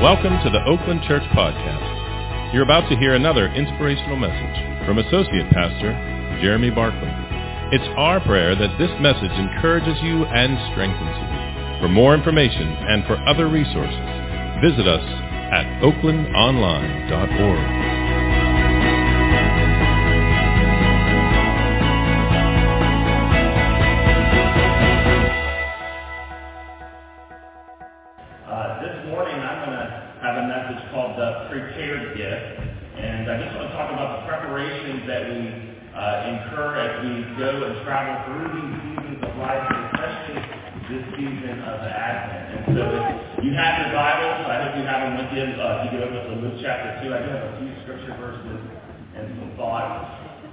Welcome to the Oakland Church Podcast. You're about to hear another inspirational message from Associate Pastor Jeremy Barkley. It's our prayer that this message encourages you and strengthens you. For more information and for other resources, visit us at oaklandonline.org. uh, incur as we go and travel through these seasons of life, especially this season of the Advent. And so if you have your Bibles, I hope you have them with you. Uh, if you go over to Luke chapter 2, I do have a few scripture verses and some thoughts,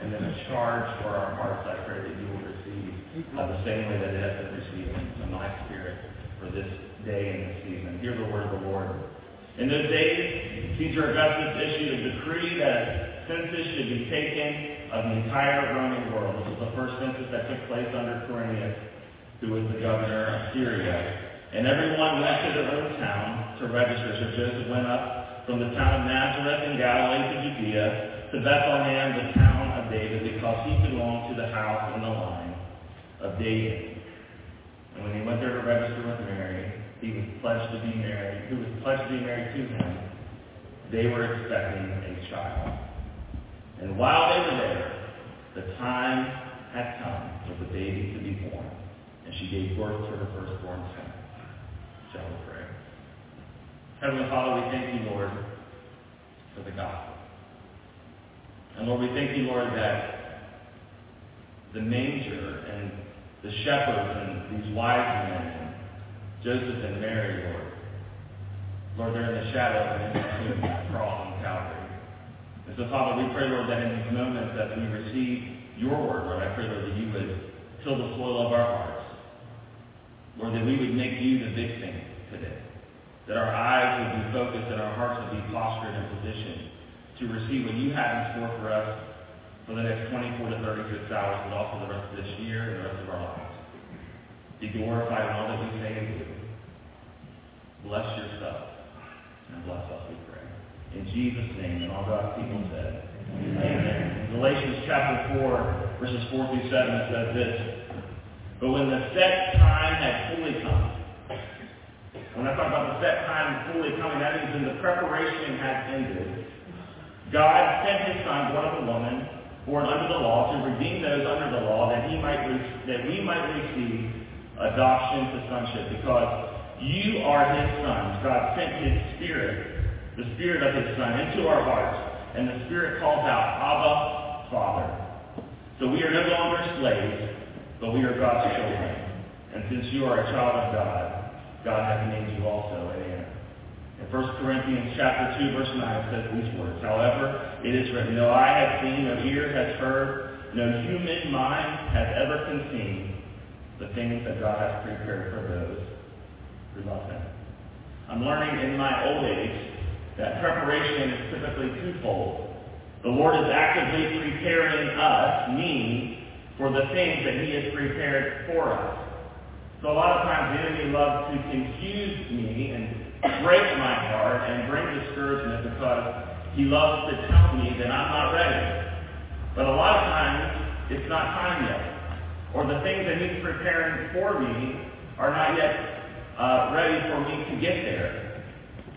and then a charge for our hearts. I pray that you will receive uh, the same way that it has been received in my spirit for this day and this season. Hear the word of the Lord. In those days, Caesar Augustus issued a decree that census should be taken of the entire Roman world. This was the first census that took place under Quirinius, who was the governor of Syria. And everyone went to their own town to register. So Joseph went up from the town of Nazareth in Galilee to Judea to Bethlehem, the town of David, because he belonged to the house and the line of David. And when he went there to register with Mary, he was pledged to be married, who was pledged to be married to him, they were expecting a child. And while they were there, the time had come for the baby to be born, and she gave birth to her firstborn son. Shall we pray? Heavenly Father, we thank you, Lord, for the gospel. And Lord, we thank you, Lord, that the manger and the shepherds and these wise men Joseph and Mary, Lord. Lord, they're in the shadow of the cross on Calvary. And so, Father, we pray, Lord, that in these moments that we receive your word, Lord, I pray, Lord, that you would till the soil of our hearts. Lord, that we would make you the thing today. That our eyes would be focused and our hearts would be postured and positioned to receive what you have in store for us for the next 24 to 36 hours, but also the rest of this year and the rest of our lives. Be glorified in all that we say and do. Bless yourself and bless us, we pray. In Jesus' name, and all God's people said, Amen. Amen. Galatians chapter 4, verses 4 through 7, says this, But when the set time had fully come, when I talk about the set time fully coming, that means when the preparation had ended, God sent his son, born of a woman, born under the law, to redeem those under the law, that he might re- that we might receive adoption to sonship, because you are his sons. God sent his spirit, the spirit of his son, into our hearts, and the spirit calls out, Abba, Father. So we are no longer slaves, but we are God's children. And since you are a child of God, God has named you also an heir. In 1 Corinthians chapter 2, verse 9, it says these words, However, it is written, No eye has seen, no ear has heard, no human mind has ever conceived the things that God has prepared for those who love him. I'm learning in my old age that preparation is typically twofold. The Lord is actively preparing us, me, for the things that he has prepared for us. So a lot of times the enemy loves to confuse me and break my heart and bring discouragement because he loves to tell me that I'm not ready. But a lot of times it's not time yet. Or the things that he's preparing for me are not yet uh, ready for me to get there.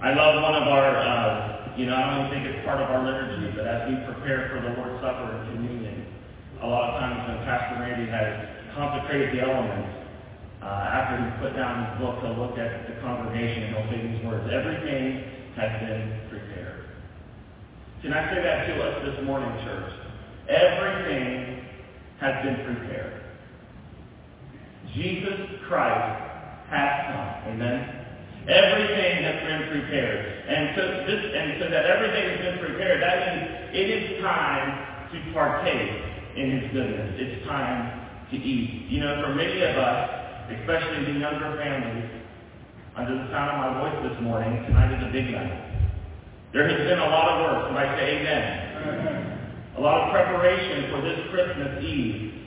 I love one of our, uh, you know, I don't even think it's part of our liturgy, but as we prepare for the Lord's Supper and communion, a lot of times when Pastor Randy has consecrated the elements, uh, after he's put down his book, he'll look at the congregation and he'll say these words, everything has been prepared. Can I say that to us this morning, church? Everything has been prepared. Jesus Christ has come. Amen. Everything has been prepared. And so this and so that everything has been prepared, that means it is time to partake in his goodness. It's time to eat. You know, for many of us, especially the younger families, under the sound of my voice this morning, tonight is a big night. There has been a lot of work, I say amen. A lot of preparation for this Christmas Eve.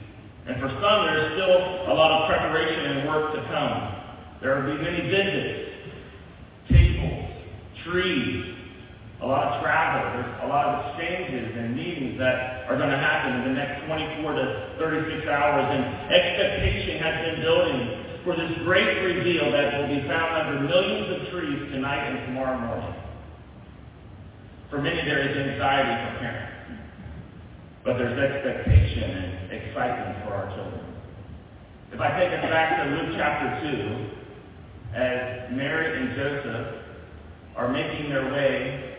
And for some, there's still a lot of preparation and work to come. There will be many visits, tables, trees, a lot of travel. There's a lot of exchanges and meetings that are going to happen in the next 24 to 36 hours. And expectation has been building for this great reveal that will be found under millions of trees tonight and tomorrow morning. For many, there is anxiety for parents. But there's expectation and excitement for our children. If I take us back to Luke chapter 2, as Mary and Joseph are making their way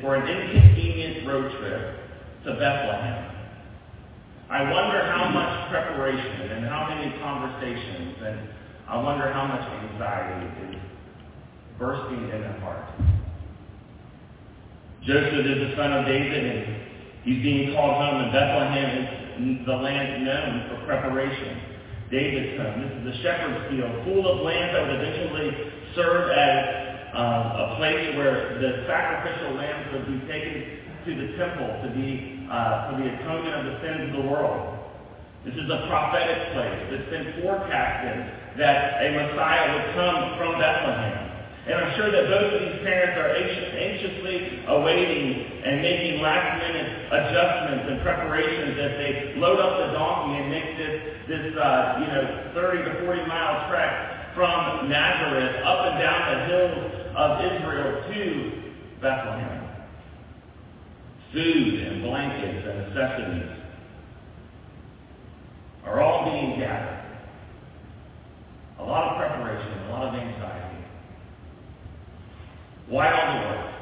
for an inconvenient road trip to Bethlehem. I wonder how much preparation and how many conversations and I wonder how much anxiety is bursting in their heart. Joseph is the son of David and he's being called home and Bethlehem is the land known for preparation. David's home. This is the shepherd's field full of land that would eventually serve as um, a place where the sacrificial lambs would be taken to the temple to be uh, for the atonement of the sins of the world. This is a prophetic place. It's been forecasted that a Messiah would come from Bethlehem. And I'm sure that both of these parents are anxiously awaiting and making last-minute adjustments and preparations as they load up the donkey and make this, this uh, you know, 30 to 40 mile trek from Nazareth up and down the hills of Israel to Bethlehem. Food and blankets and necessities are all being gathered. A lot of preparation, a lot of anxiety. Why all the work?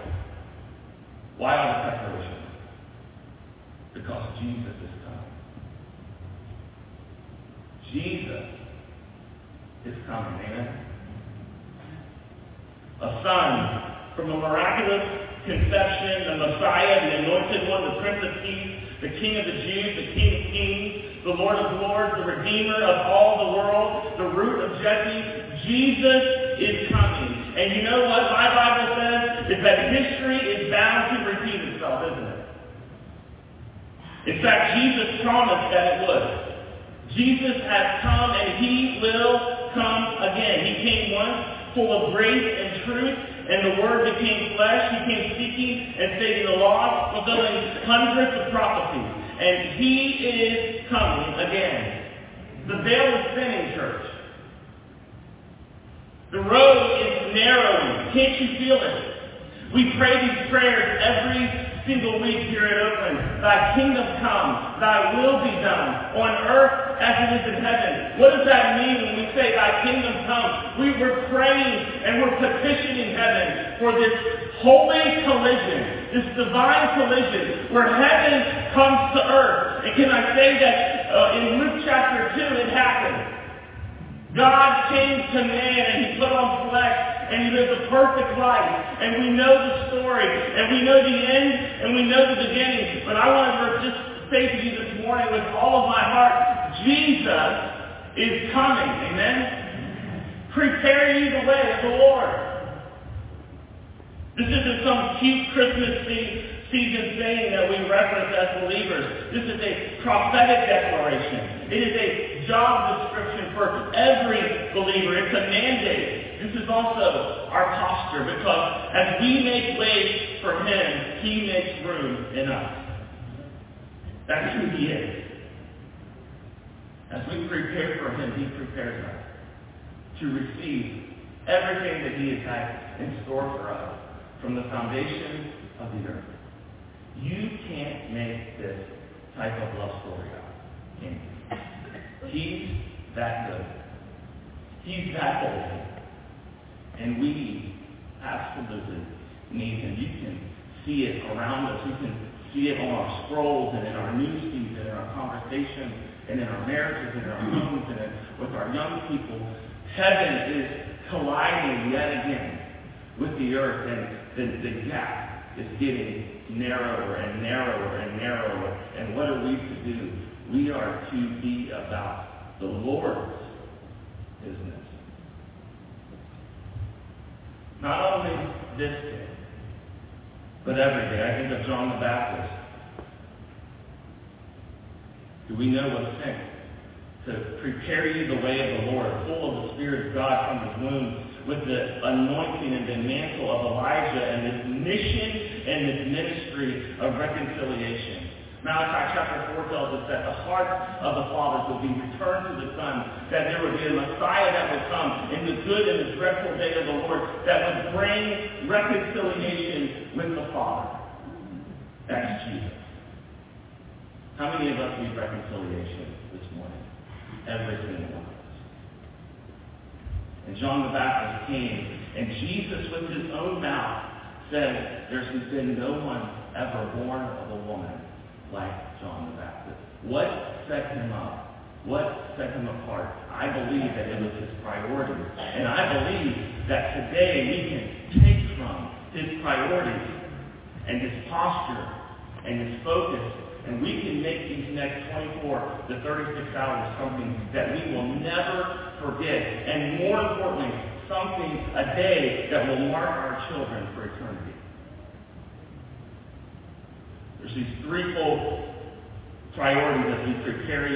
Why all the preparation? Because Jesus is coming. Jesus is coming. Amen a son from a miraculous conception, the Messiah, the anointed one, the Prince of Peace, the King of the Jews, the King of Kings, the Lord of Lords, the Redeemer of all the world, the root of Jesse. Jesus is coming. And you know what my Bible says? Is that history is bound to repeat itself, isn't it? In fact, Jesus promised that it would. Jesus has come and he will come again. He came once full of grace and truth, and the Word became flesh. He came seeking and saving the lost, fulfilling hundreds of prophecies. And He is coming again. The veil is thinning, church. The road is narrowing. Can't you feel it? We pray these prayers every single week here at Oakland. Thy kingdom come, thy will be done on earth as it is in heaven. What does that mean when we say thy kingdom come? We were praying and we're petitioning heaven for this holy collision, this divine collision where heaven comes to earth. And can I say that uh, in Luke chapter 2 it happened. God came to man and he put on flesh and he lived a perfect life. And we know the story, and we know the end, and we know the beginning. But I want to just say to you this morning with all of my heart, Jesus is coming. Amen? Prepare you the way of the Lord. This isn't some cute Christmas season saying that we reference as believers. This is a prophetic declaration. It is a job description for every believer. It's a mandate. This is also our posture because as we make way for him, he makes room in us. That's who he is. As we prepare for him, he prepares us to receive everything that he has had in store for us from the foundation of the earth. You can't make this type of love story up. He's that good. He's that holy. And we absolutely need him. You can see it around us. You can see it on our scrolls and in our news feeds and in our conversations and in our marriages and in our homes and with our young people. Heaven is colliding yet again with the earth and the, the gap is getting narrower and narrower and narrower. And what are we to do? We are to be about the Lord's business. Not only this day, but every day. I think of John the Baptist. Do we know what's sent? To prepare you the way of the Lord, full of the Spirit of God from his womb, with the anointing and the mantle of Elijah and this mission and this ministry of reconciliation. Malachi chapter 4 tells us that the hearts of the fathers will be returned to the sons, that there would be a Messiah that would come in the good and the dreadful day of the Lord that would bring reconciliation with the Father. That's Jesus. How many of us need reconciliation this morning? Every single one. And John the Baptist came, and Jesus with his own mouth said, There's been no one ever born of a woman like John the Baptist. What set him up? What set him apart? I believe that it was his priorities. And I believe that today we can take from his priorities and his posture and his focus and we can make these next 24 to 36 hours something that we will never forget. And more importantly, something, a day that will mark our children for eternity. There's these threefold priorities as we prepare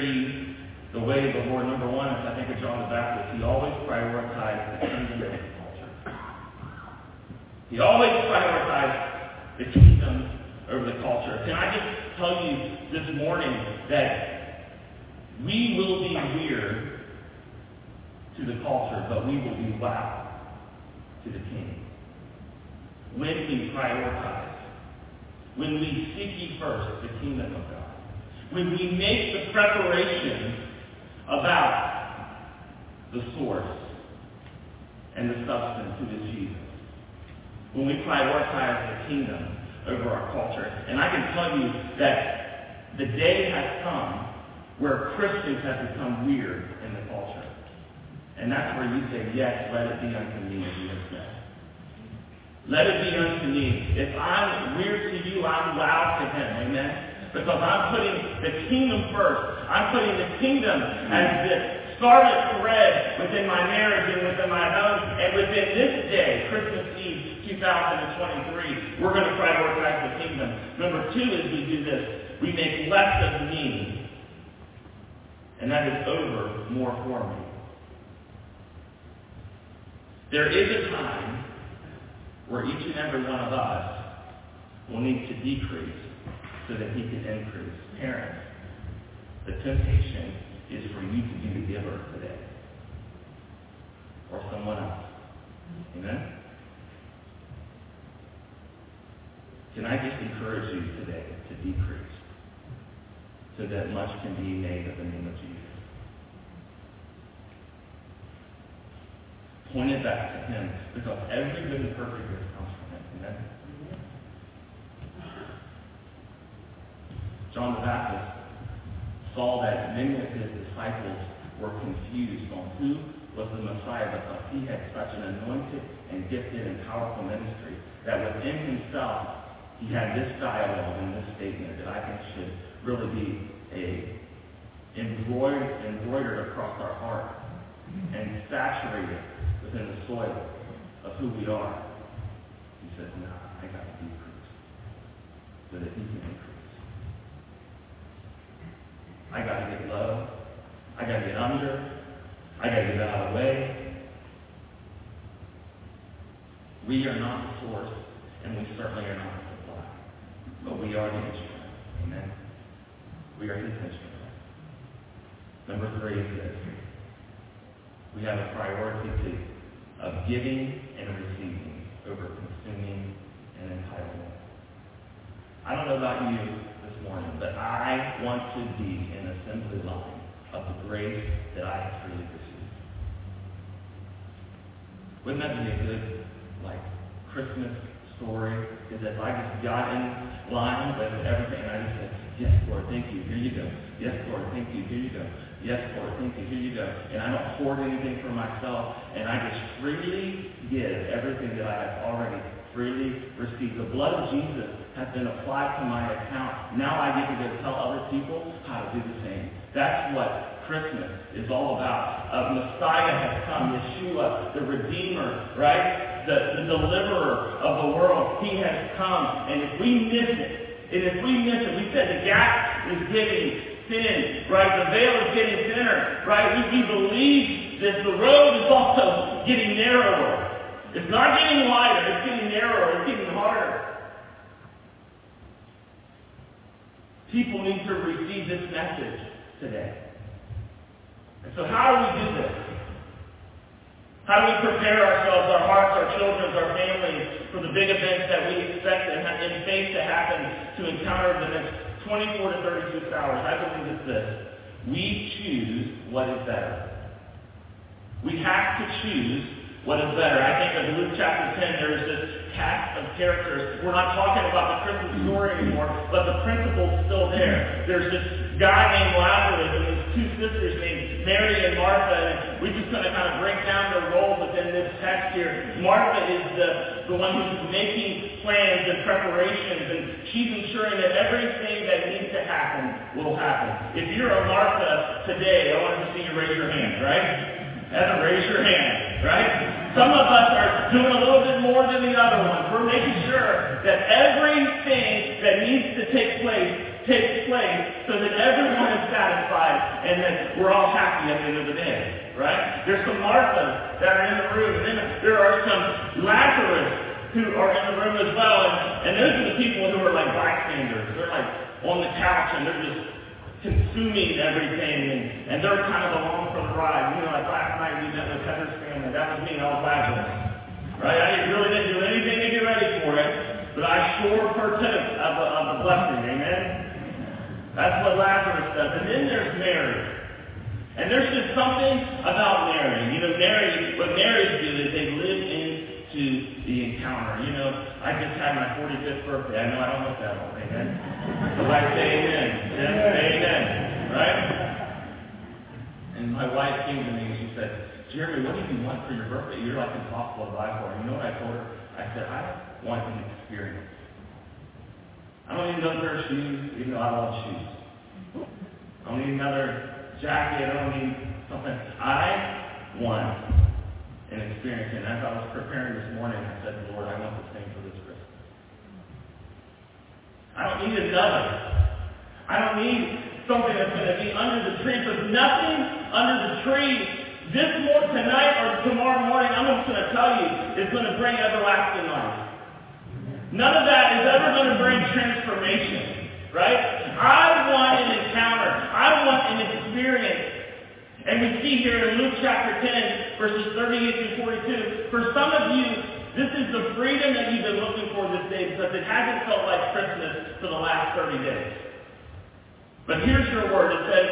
the way of the Lord. Number one is I think of John the Baptist. He always prioritized the kingdom of the culture. He always prioritized the kingdom over the culture. Can I just tell you this morning that we will be weird to the culture, but we will be wow to the king. When we prioritize when we seek ye first the kingdom of God, when we make the preparation about the source and the substance who is Jesus, when we prioritize the kingdom over our culture. And I can tell you that the day has come where Christians have become weird in the culture. And that's where you say, yes, let it be unto me as you have said. Let it be unto me. If I'm weird to you, I'm loud to him. Amen? Because I'm putting the kingdom first. I'm putting the kingdom as the scarlet thread within my marriage and within my home. And within this day, Christmas Eve 2023, we're going to prioritize the kingdom. Number two is we do this. We make less of me. And that is over more for me. There is a time where each and every one of us will need to decrease so that he can increase. Parents, the temptation is for you to be the giver today or someone else. Amen? Can I just encourage you today to decrease so that much can be made of the name of Jesus? Point it back to him because every good and perfect gift comes from him. Amen? John the Baptist saw that many of his disciples were confused on who was the Messiah because he had such an anointed and gifted and powerful ministry that within himself he had this dialogue and this statement that I think should really be a embroidered, embroidered across our heart and saturated within the soil of who we are. He says, no, I got to decrease so that he can increase. I got to get low. I got to get under. I got to get out of the way. We are not the source, and we certainly are not the supply. But we are the instrument. Amen. We are his instrument. Number three is this. We have a priority to, of giving and receiving over consuming and entitlement. I don't know about you morning, but I want to be an assembly line of the grace that I have freely received. Wouldn't that be a good, like, Christmas story? Is if I just got in line with everything and I just said, yes, Lord, thank you, here you go. Yes, Lord, thank you, here you go. Yes, Lord, thank you, here you go. And I don't hoard anything for myself, and I just freely give everything that I have already freely received. The blood of Jesus has been applied to my account. Now I get to go tell other people how to do the same. That's what Christmas is all about. A Messiah has come, Yeshua, the Redeemer, right? The, the deliverer of the world. He has come. And if we miss it, and if we miss it, we said the gap is getting thin, right? The veil is getting thinner, right? We, we believe that the road is also getting narrower. It's not getting wider, it's getting narrower, it's getting harder. People need to receive this message today. And so how do we do this? How do we prepare ourselves, our hearts, our children, our families for the big events that we expect and, in faith to happen to encounter the next 24 to 36 hours? I believe it's this. We choose what is better. We have to choose what is better. I think of Luke chapter 10, there is this cast of characters. We're not talking about the Christmas story anymore, but the principle's still there. There's this guy named Lazarus and his two sisters named Mary and Martha, and we're just going to kind of break down their role within this text here. Martha is the, the one who's making plans and preparations, and she's ensuring that everything that needs to happen will happen. If you're a Martha today, I want to see you raise your hand, right? Evan, raise your hand, right? Some of us are doing a little bit more than the other ones. We're making sure that everything that needs to take place takes place so that everyone is satisfied and that we're all happy at the end of the day. Right? There's some Marthas that are in the room, and then there are some Lazarus who are in the room as well, and, and those are the people who are like bystanders. They're like on the couch and they're just consuming everything, and, and they're kind of along for the ride. You know, like last night we met with Heather's family. That was me, and I was Lazarus. Right? I really didn't do anything to get ready for it, but I sure partook of the, of the blessing. Amen? That's what Lazarus does. And then there's Mary. And there's just something about Mary. You know, Mary, what Marys do is they live into the encounter. You know, I just had my 45th birthday. I know I don't look that old. Amen? Somebody say amen. Yes, amen. Right? And my wife came to me and she said, Jeremy, what do you want for your birthday? You're like impossible to buy for. You know what I told her? I said, I want an experience. I don't need another pair of shoes, even though I love shoes. I don't need another jacket. I don't need something. I want an experience. And as I was preparing this morning, I said, Lord, I want the same for this Christmas. I don't need another. I don't need something that's going to be under the tree. There's nothing under the tree this morning, tonight or tomorrow morning, I'm just going to tell you, is going to bring everlasting life. None of that is ever going to bring transformation, right? I want an encounter. I want an experience. And we see here in Luke chapter 10, verses 38 through 42, for some of you, this is the freedom that you've been looking for this day because it hasn't felt like Christmas for the last 30 days. But here's your word. It says,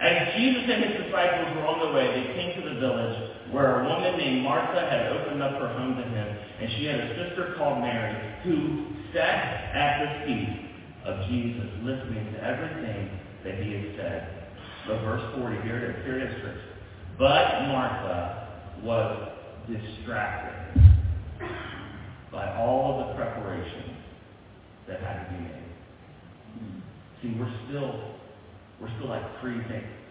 as Jesus and his disciples were on the way, they came to the village where a woman named Martha had opened up her home to him, and she had a sister called Mary who sat at the feet of Jesus, listening to everything that he had said. But verse 40, here it is, here it is, church. But Martha was distracted by all of the preparations that had to be made. See, we're still, we're still like pre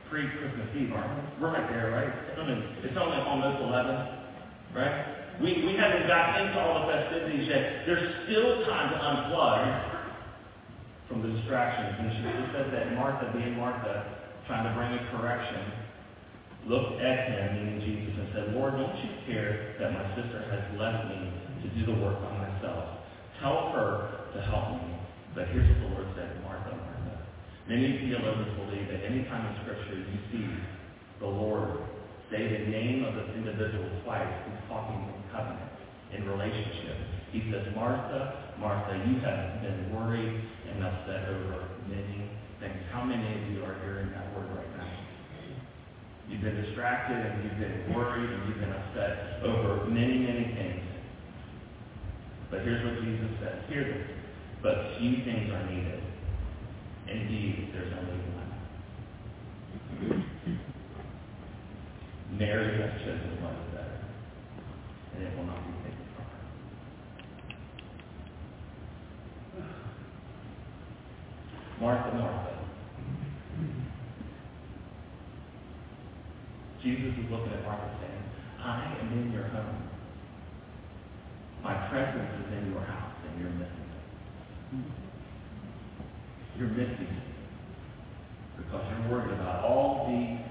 pre-Christmas Eve, aren't we? We're right there, right? It's only, it's only almost 11, right? We, we haven't gotten into all the festivities yet. There's still time to unplug from the distractions. And she just said that Martha, being Martha, trying to bring a correction, looked at him, meaning Jesus, and said, Lord, don't you care that my sister has left me to do the work by myself? Tell her to help me. But here's what the Lord said, Martha, Martha. Many theologians believe that any time in Scripture you see the Lord say the name of the individual twice, he's talking in covenant, in relationship. He says, Martha, Martha, you have been worried and upset over many things. How many of you are hearing that word right now? You've been distracted and you've been worried and you've been upset over many, many things. But here's what Jesus says. Hear this. But few things are needed. Indeed, there's only one. Mary has chosen is better, and it will not be taken from her. Martha, Martha. Jesus is looking at Martha saying, I am in your home. My presence is in your house, and you're missing it. You're missing it because you're worried about all the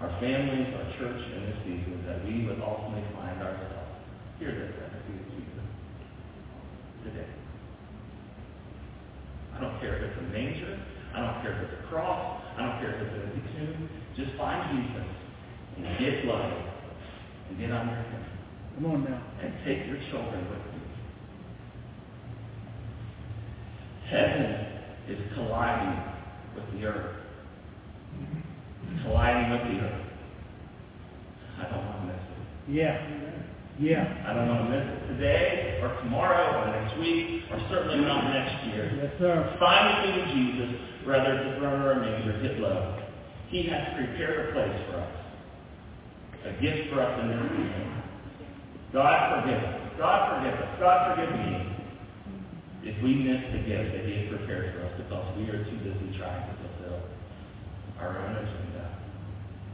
our families, our church in this season, that we would ultimately find ourselves here this feet of Jesus today. I don't care if it's a manger. I don't care if it's a cross. I don't care if it's a tomb. Just find Jesus and get blood and get on your feet. Come on now. And take your children with you. Heaven is colliding with the earth. Colliding with the earth. I don't want to miss it. Yeah. Yeah. I don't want to miss it today or tomorrow or next week or certainly not next year. Yes, sir. Find the feet of Jesus rather than throne or a manger hit low. He has prepared a place for us. A gift for us in this season. God forgive us. God forgive us. God forgive me if we miss the gift that he has prepared for us because we are too busy trying to fulfill our own agenda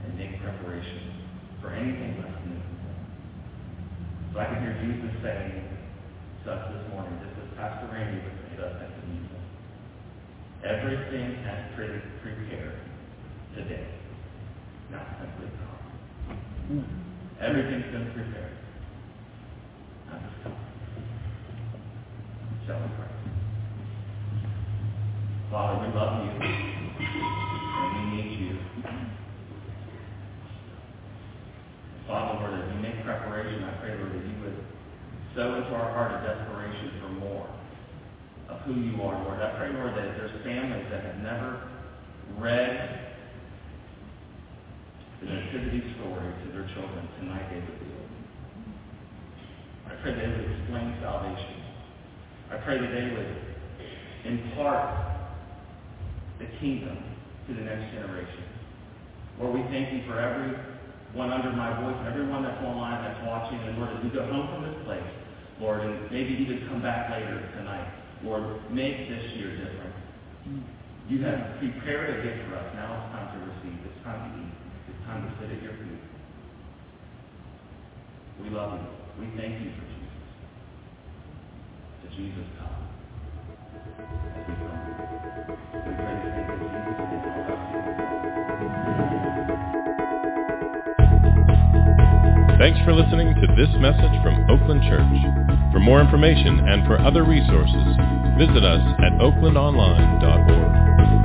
and make preparation for anything less than. So I can hear Jesus saying to us this morning, just as Pastor Randy would say to us at the meeting, everything has been prepared today. Not simply come. Hmm. Everything's been prepared. Not just come. Father, we love you, and we need you. Father, Lord, as we make preparation, I pray, Lord, that you would sow into our heart a desperation for more of who you are, Lord. I pray, Lord, that if there's families that have never read the nativity story to their children, tonight they would do it. I pray they would explain salvation. I pray that they would impart the kingdom to the next generation. Lord, we thank you for everyone under my voice everyone that's online that's watching. And Lord, as we go home from this place, Lord, and maybe even come back later tonight, Lord, make this year different. You have prepared a gift for us. Now it's time to receive. It's time to eat. It's time to sit at your feet. We love you. We thank you for. Jesus Thanks for listening to this message from Oakland Church. For more information and for other resources, visit us at oaklandonline.org.